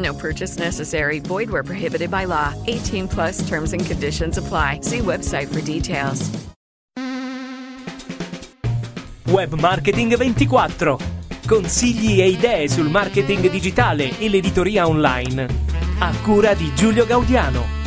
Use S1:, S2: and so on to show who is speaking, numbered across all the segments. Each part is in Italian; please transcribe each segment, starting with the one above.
S1: No purchase necessary. Void where prohibited by law. 18 plus terms and conditions apply. See website for details.
S2: Web Marketing 24. Consigli e idee sul marketing digitale e l'editoria online. A cura di Giulio Gaudiano.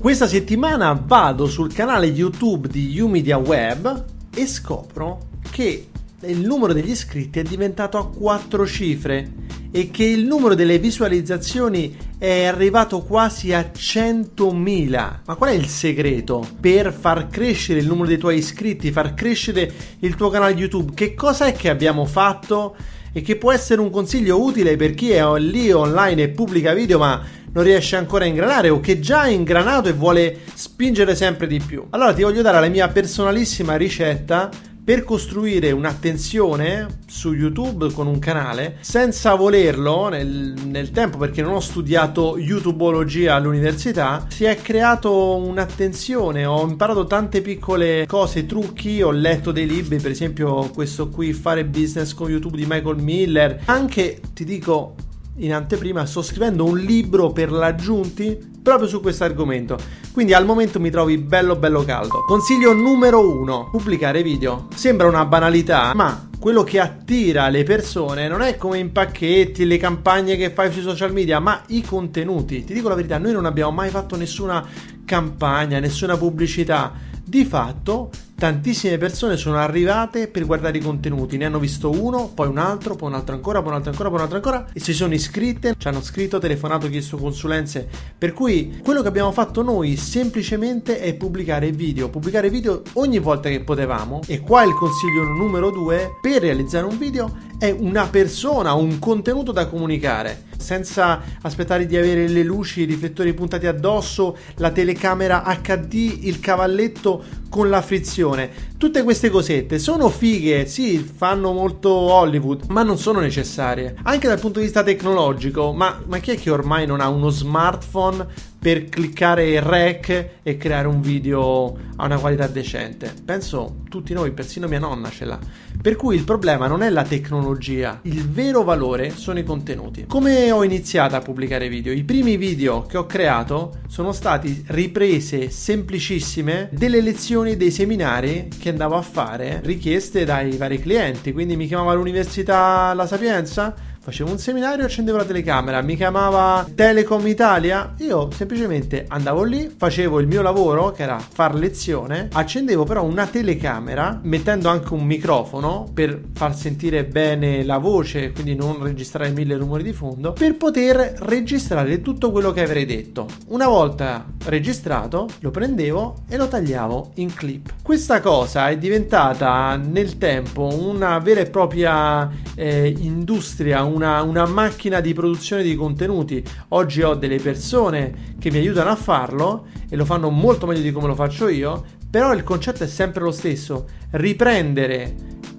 S3: Questa settimana vado sul canale YouTube di Umedia Web e scopro che il numero degli iscritti è diventato a quattro cifre e che il numero delle visualizzazioni è arrivato quasi a 100.000. Ma qual è il segreto per far crescere il numero dei tuoi iscritti, far crescere il tuo canale YouTube? Che cosa è che abbiamo fatto e che può essere un consiglio utile per chi è lì online e pubblica video ma non riesce ancora a ingranare o che già è ingranato e vuole spingere sempre di più? Allora ti voglio dare la mia personalissima ricetta per costruire un'attenzione su YouTube con un canale senza volerlo nel, nel, tempo perché non ho studiato YouTubeologia all'università si è creato un'attenzione. Ho imparato tante piccole cose trucchi ho letto dei libri per esempio questo qui fare business con YouTube di Michael Miller. Anche ti dico in anteprima sto scrivendo un libro per l'aggiunti proprio su questo argomento. Quindi al momento mi trovi bello bello caldo. Consiglio numero uno: pubblicare video. Sembra una banalità, ma quello che attira le persone non è come i pacchetti, le campagne che fai sui social media, ma i contenuti. Ti dico la verità, noi non abbiamo mai fatto nessuna campagna, nessuna pubblicità. Di fatto tantissime persone sono arrivate per guardare i contenuti, ne hanno visto uno, poi un altro, poi un altro ancora, poi un altro ancora, poi un altro ancora e si sono iscritte, ci hanno scritto, telefonato, chiesto consulenze. Per cui quello che abbiamo fatto noi semplicemente è pubblicare video, pubblicare video ogni volta che potevamo e qua il consiglio numero due per realizzare un video è una persona, un contenuto da comunicare senza aspettare di avere le luci, i riflettori puntati addosso, la telecamera HD, il cavalletto con la frizione. Tutte queste cosette sono fighe, sì, fanno molto Hollywood, ma non sono necessarie. Anche dal punto di vista tecnologico, ma, ma chi è che ormai non ha uno smartphone per cliccare rec e creare un video a una qualità decente? Penso tutti noi, persino mia nonna ce l'ha. Per cui il problema non è la tecnologia, il vero valore sono i contenuti. Come ho iniziato a pubblicare video? I primi video che ho creato sono stati riprese semplicissime delle lezioni dei seminari che andavo a fare richieste dai vari clienti. Quindi mi chiamava l'università La Sapienza facevo un seminario accendevo la telecamera, mi chiamava Telecom Italia, io semplicemente andavo lì, facevo il mio lavoro che era far lezione, accendevo però una telecamera mettendo anche un microfono per far sentire bene la voce, quindi non registrare mille rumori di fondo, per poter registrare tutto quello che avrei detto. Una volta registrato, lo prendevo e lo tagliavo in clip. Questa cosa è diventata nel tempo una vera e propria eh, industria, una, una macchina di produzione di contenuti. Oggi ho delle persone che mi aiutano a farlo e lo fanno molto meglio di come lo faccio io, però il concetto è sempre lo stesso, riprendere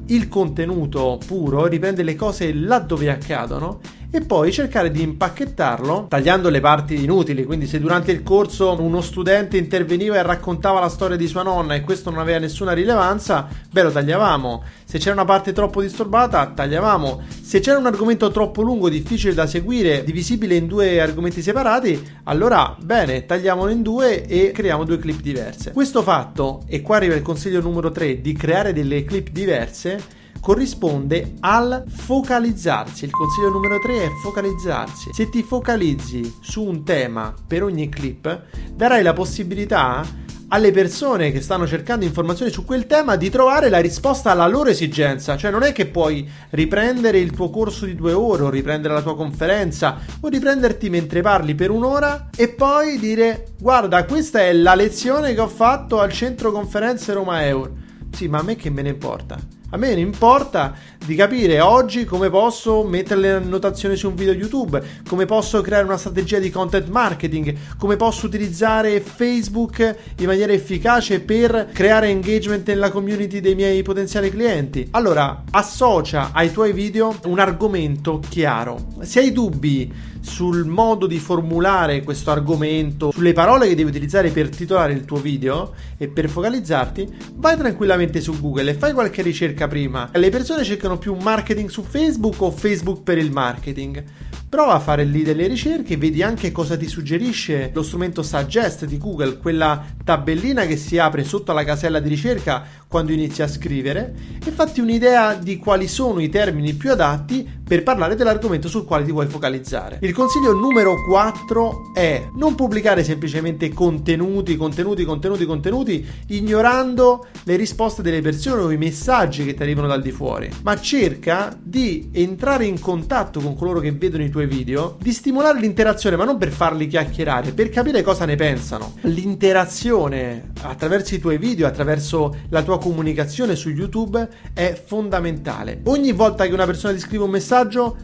S3: il contenuto puro, riprendere le cose là dove accadono e poi cercare di impacchettarlo tagliando le parti inutili. Quindi, se durante il corso uno studente interveniva e raccontava la storia di sua nonna e questo non aveva nessuna rilevanza, beh, lo tagliavamo. Se c'era una parte troppo disturbata, tagliavamo. Se c'era un argomento troppo lungo, difficile da seguire, divisibile in due argomenti separati, allora bene, tagliamolo in due e creiamo due clip diverse. Questo fatto, e qua arriva il consiglio numero 3, di creare delle clip diverse corrisponde al focalizzarsi. Il consiglio numero 3 è focalizzarsi. Se ti focalizzi su un tema per ogni clip, darai la possibilità alle persone che stanno cercando informazioni su quel tema di trovare la risposta alla loro esigenza. Cioè, non è che puoi riprendere il tuo corso di due ore, o riprendere la tua conferenza, o riprenderti mentre parli per un'ora e poi dire: Guarda, questa è la lezione che ho fatto al centro conferenze Roma Eur. Sì, ma a me che me ne importa? A me ne importa di capire oggi come posso mettere le annotazioni su un video YouTube, come posso creare una strategia di content marketing, come posso utilizzare Facebook in maniera efficace per creare engagement nella community dei miei potenziali clienti. Allora, associa ai tuoi video un argomento chiaro. Se hai dubbi sul modo di formulare questo argomento, sulle parole che devi utilizzare per titolare il tuo video e per focalizzarti, vai tranquillamente su Google e fai qualche ricerca prima. Le persone cercano più marketing su Facebook o Facebook per il marketing. Prova a fare lì delle ricerche, vedi anche cosa ti suggerisce lo strumento Suggest di Google, quella tabellina che si apre sotto la casella di ricerca quando inizi a scrivere e fatti un'idea di quali sono i termini più adatti per parlare dell'argomento sul quale ti vuoi focalizzare. Il consiglio numero 4 è non pubblicare semplicemente contenuti, contenuti, contenuti, contenuti, ignorando le risposte delle persone o i messaggi che ti arrivano dal di fuori, ma cerca di entrare in contatto con coloro che vedono i tuoi video, di stimolare l'interazione, ma non per farli chiacchierare, per capire cosa ne pensano. L'interazione attraverso i tuoi video, attraverso la tua comunicazione su YouTube è fondamentale. Ogni volta che una persona ti scrive un messaggio,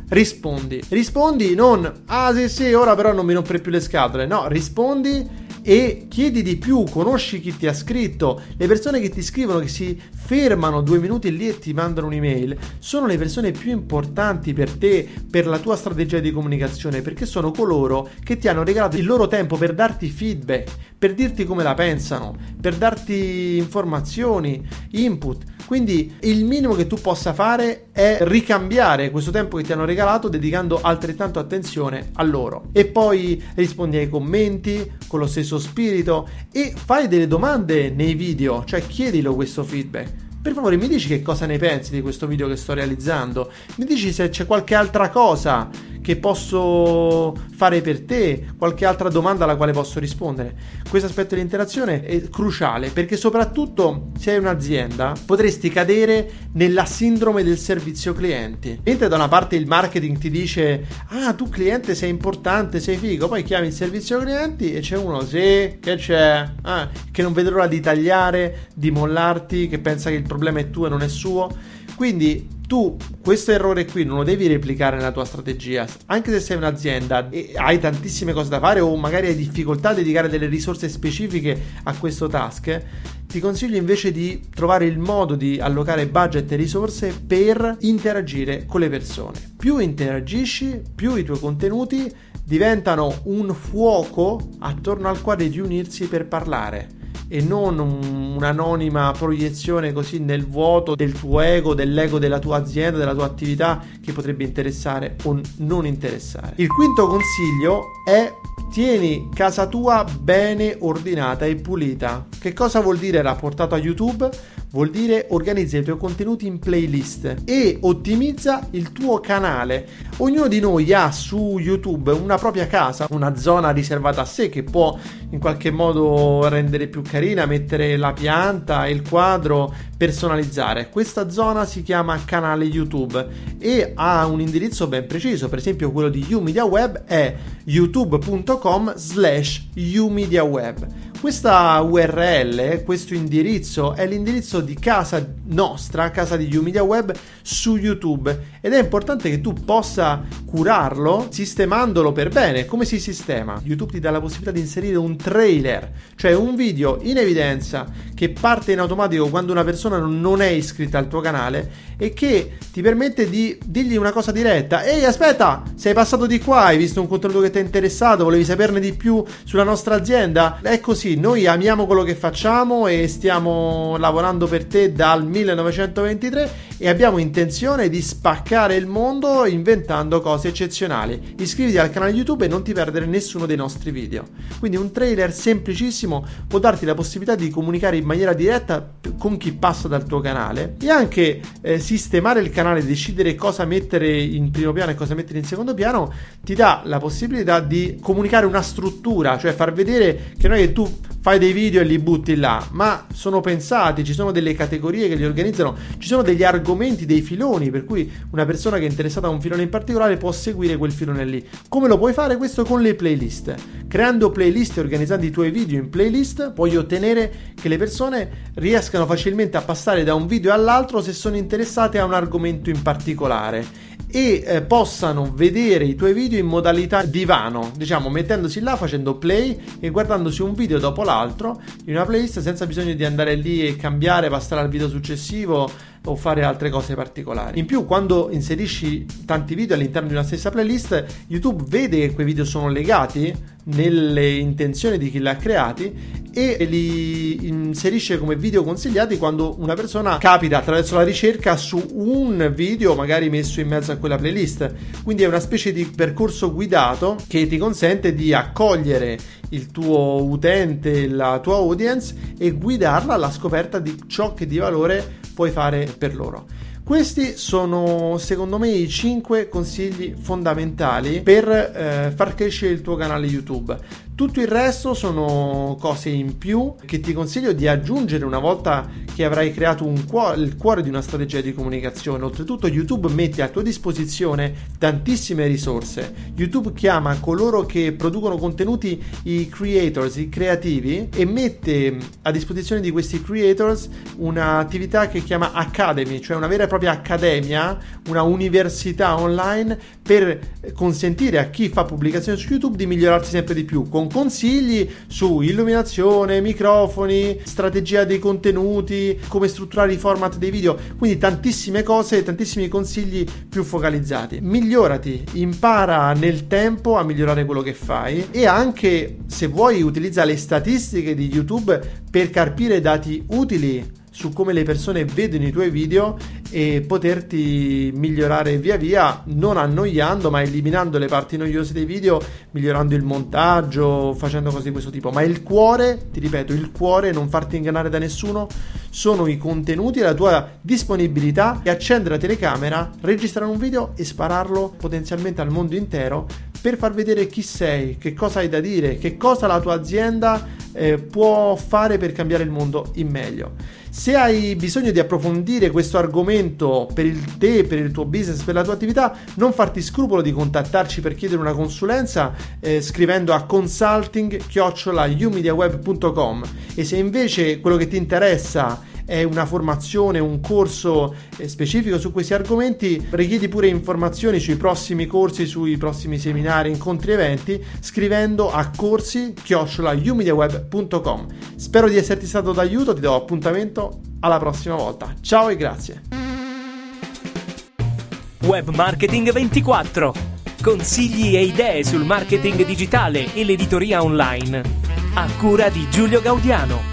S3: rispondi. Rispondi non, ah sì sì, ora però non mi rompere più le scatole. No, rispondi e chiedi di più, conosci chi ti ha scritto. Le persone che ti scrivono, che si fermano due minuti lì e ti mandano un'email, sono le persone più importanti per te, per la tua strategia di comunicazione, perché sono coloro che ti hanno regalato il loro tempo per darti feedback, per dirti come la pensano, per darti informazioni, input. Quindi il minimo che tu possa fare è ricambiare questo tempo che ti hanno regalato dedicando altrettanto attenzione a loro. E poi rispondi ai commenti con lo stesso spirito e fai delle domande nei video, cioè chiedilo questo feedback. Per favore mi dici che cosa ne pensi di questo video che sto realizzando? Mi dici se c'è qualche altra cosa che posso fare per te, qualche altra domanda alla quale posso rispondere. Questo aspetto dell'interazione è cruciale perché soprattutto se hai un'azienda potresti cadere nella sindrome del servizio clienti. Mentre da una parte il marketing ti dice ah tu cliente sei importante, sei figo, poi chiami il servizio clienti e c'è uno sì, che c'è, ah, che non vede l'ora di tagliare, di mollarti, che pensa che il problema è tuo e non è suo. Quindi tu questo errore qui non lo devi replicare nella tua strategia. Anche se sei un'azienda e hai tantissime cose da fare o magari hai difficoltà a dedicare delle risorse specifiche a questo task, ti consiglio invece di trovare il modo di allocare budget e risorse per interagire con le persone. Più interagisci, più i tuoi contenuti diventano un fuoco attorno al quale riunirsi per parlare e non un'anonima proiezione così nel vuoto del tuo ego, dell'ego della tua azienda, della tua attività che potrebbe interessare o non interessare. Il quinto consiglio è tieni casa tua bene ordinata e pulita. Che cosa vuol dire rapportato a YouTube? Vuol dire organizza i tuoi contenuti in playlist e ottimizza il tuo canale. Ognuno di noi ha su YouTube una propria casa, una zona riservata a sé che può in qualche modo rendere più carina, mettere la pianta, il quadro, personalizzare. Questa zona si chiama canale YouTube e ha un indirizzo ben preciso, per esempio quello di UMediaWeb è youtube.com slash UMediaWeb. Questa URL, questo indirizzo, è l'indirizzo di casa nostra, casa di Umedia Web, su YouTube ed è importante che tu possa curarlo sistemandolo per bene. Come si sistema? YouTube ti dà la possibilità di inserire un trailer, cioè un video in evidenza che parte in automatico quando una persona non è iscritta al tuo canale e che ti permette di dirgli una cosa diretta. Ehi, aspetta, sei passato di qua, hai visto un contenuto che ti è interessato, volevi saperne di più sulla nostra azienda? È così, noi amiamo quello che facciamo e stiamo lavorando per te dal 1923 e abbiamo intenzione di spaccare il mondo inventando cose eccezionali. Iscriviti al canale YouTube e non ti perdere nessuno dei nostri video. Quindi un trailer semplicissimo può darti la possibilità di comunicare in maniera diretta con chi passa dal tuo canale e anche eh, sistemare il canale, decidere cosa mettere in primo piano e cosa mettere in secondo piano, ti dà la possibilità di comunicare una struttura, cioè far vedere che non è che tu fai dei video e li butti là, ma sono pensati, ci sono delle categorie che li organizzano, ci sono degli argomenti, dei filoni, per cui una persona che è interessata a un filone in particolare può seguire quel filone lì. Come lo puoi fare questo con le playlist? Creando playlist e organizzando i tuoi video in playlist puoi ottenere che le persone riescano facilmente a passare da un video all'altro se sono interessate a un argomento in particolare e eh, possano vedere i tuoi video in modalità divano, diciamo mettendosi là, facendo play e guardandosi un video dopo l'altro in una playlist senza bisogno di andare lì e cambiare, passare al video successivo o fare altre cose particolari. In più, quando inserisci tanti video all'interno di una stessa playlist, YouTube vede che quei video sono legati nelle intenzioni di chi li ha creati e li inserisce come video consigliati quando una persona capita attraverso la ricerca su un video magari messo in mezzo a quella playlist. Quindi è una specie di percorso guidato che ti consente di accogliere il tuo utente, la tua audience e guidarla alla scoperta di ciò che di valore puoi fare per loro. Questi sono secondo me i 5 consigli fondamentali per eh, far crescere il tuo canale YouTube. Tutto il resto sono cose in più che ti consiglio di aggiungere una volta che avrai creato cuore, il cuore di una strategia di comunicazione. Oltretutto YouTube mette a tua disposizione tantissime risorse. YouTube chiama coloro che producono contenuti i creators, i creativi e mette a disposizione di questi creators un'attività che chiama Academy, cioè una vera e propria accademia, una università online per consentire a chi fa pubblicazioni su YouTube di migliorarsi sempre di più con consigli su illuminazione, microfoni, strategia dei contenuti, come strutturare i format dei video, quindi tantissime cose, tantissimi consigli più focalizzati. Migliorati, impara nel tempo a migliorare quello che fai e anche se vuoi utilizza le statistiche di YouTube per carpire dati utili su come le persone vedono i tuoi video e poterti migliorare via via, non annoiando, ma eliminando le parti noiose dei video, migliorando il montaggio, facendo cose di questo tipo. Ma il cuore, ti ripeto, il cuore, non farti ingannare da nessuno, sono i contenuti la tua disponibilità e accendere la telecamera, registrare un video e spararlo potenzialmente al mondo intero per far vedere chi sei, che cosa hai da dire, che cosa la tua azienda eh, può fare per cambiare il mondo in meglio. Se hai bisogno di approfondire questo argomento per il te, per il tuo business, per la tua attività, non farti scrupolo di contattarci per chiedere una consulenza eh, scrivendo a consulting-umediaweb.com e se invece quello che ti interessa è una formazione, un corso eh, specifico su questi argomenti, richiedi pure informazioni sui prossimi corsi, sui prossimi seminari, incontri, eventi, scrivendo a corsi chiocciolaiumediaweb.com. Spero di esserti stato d'aiuto, ti do appuntamento alla prossima volta. Ciao e grazie.
S2: Web Marketing 24. Consigli e idee sul marketing digitale e l'editoria online. A cura di Giulio Gaudiano.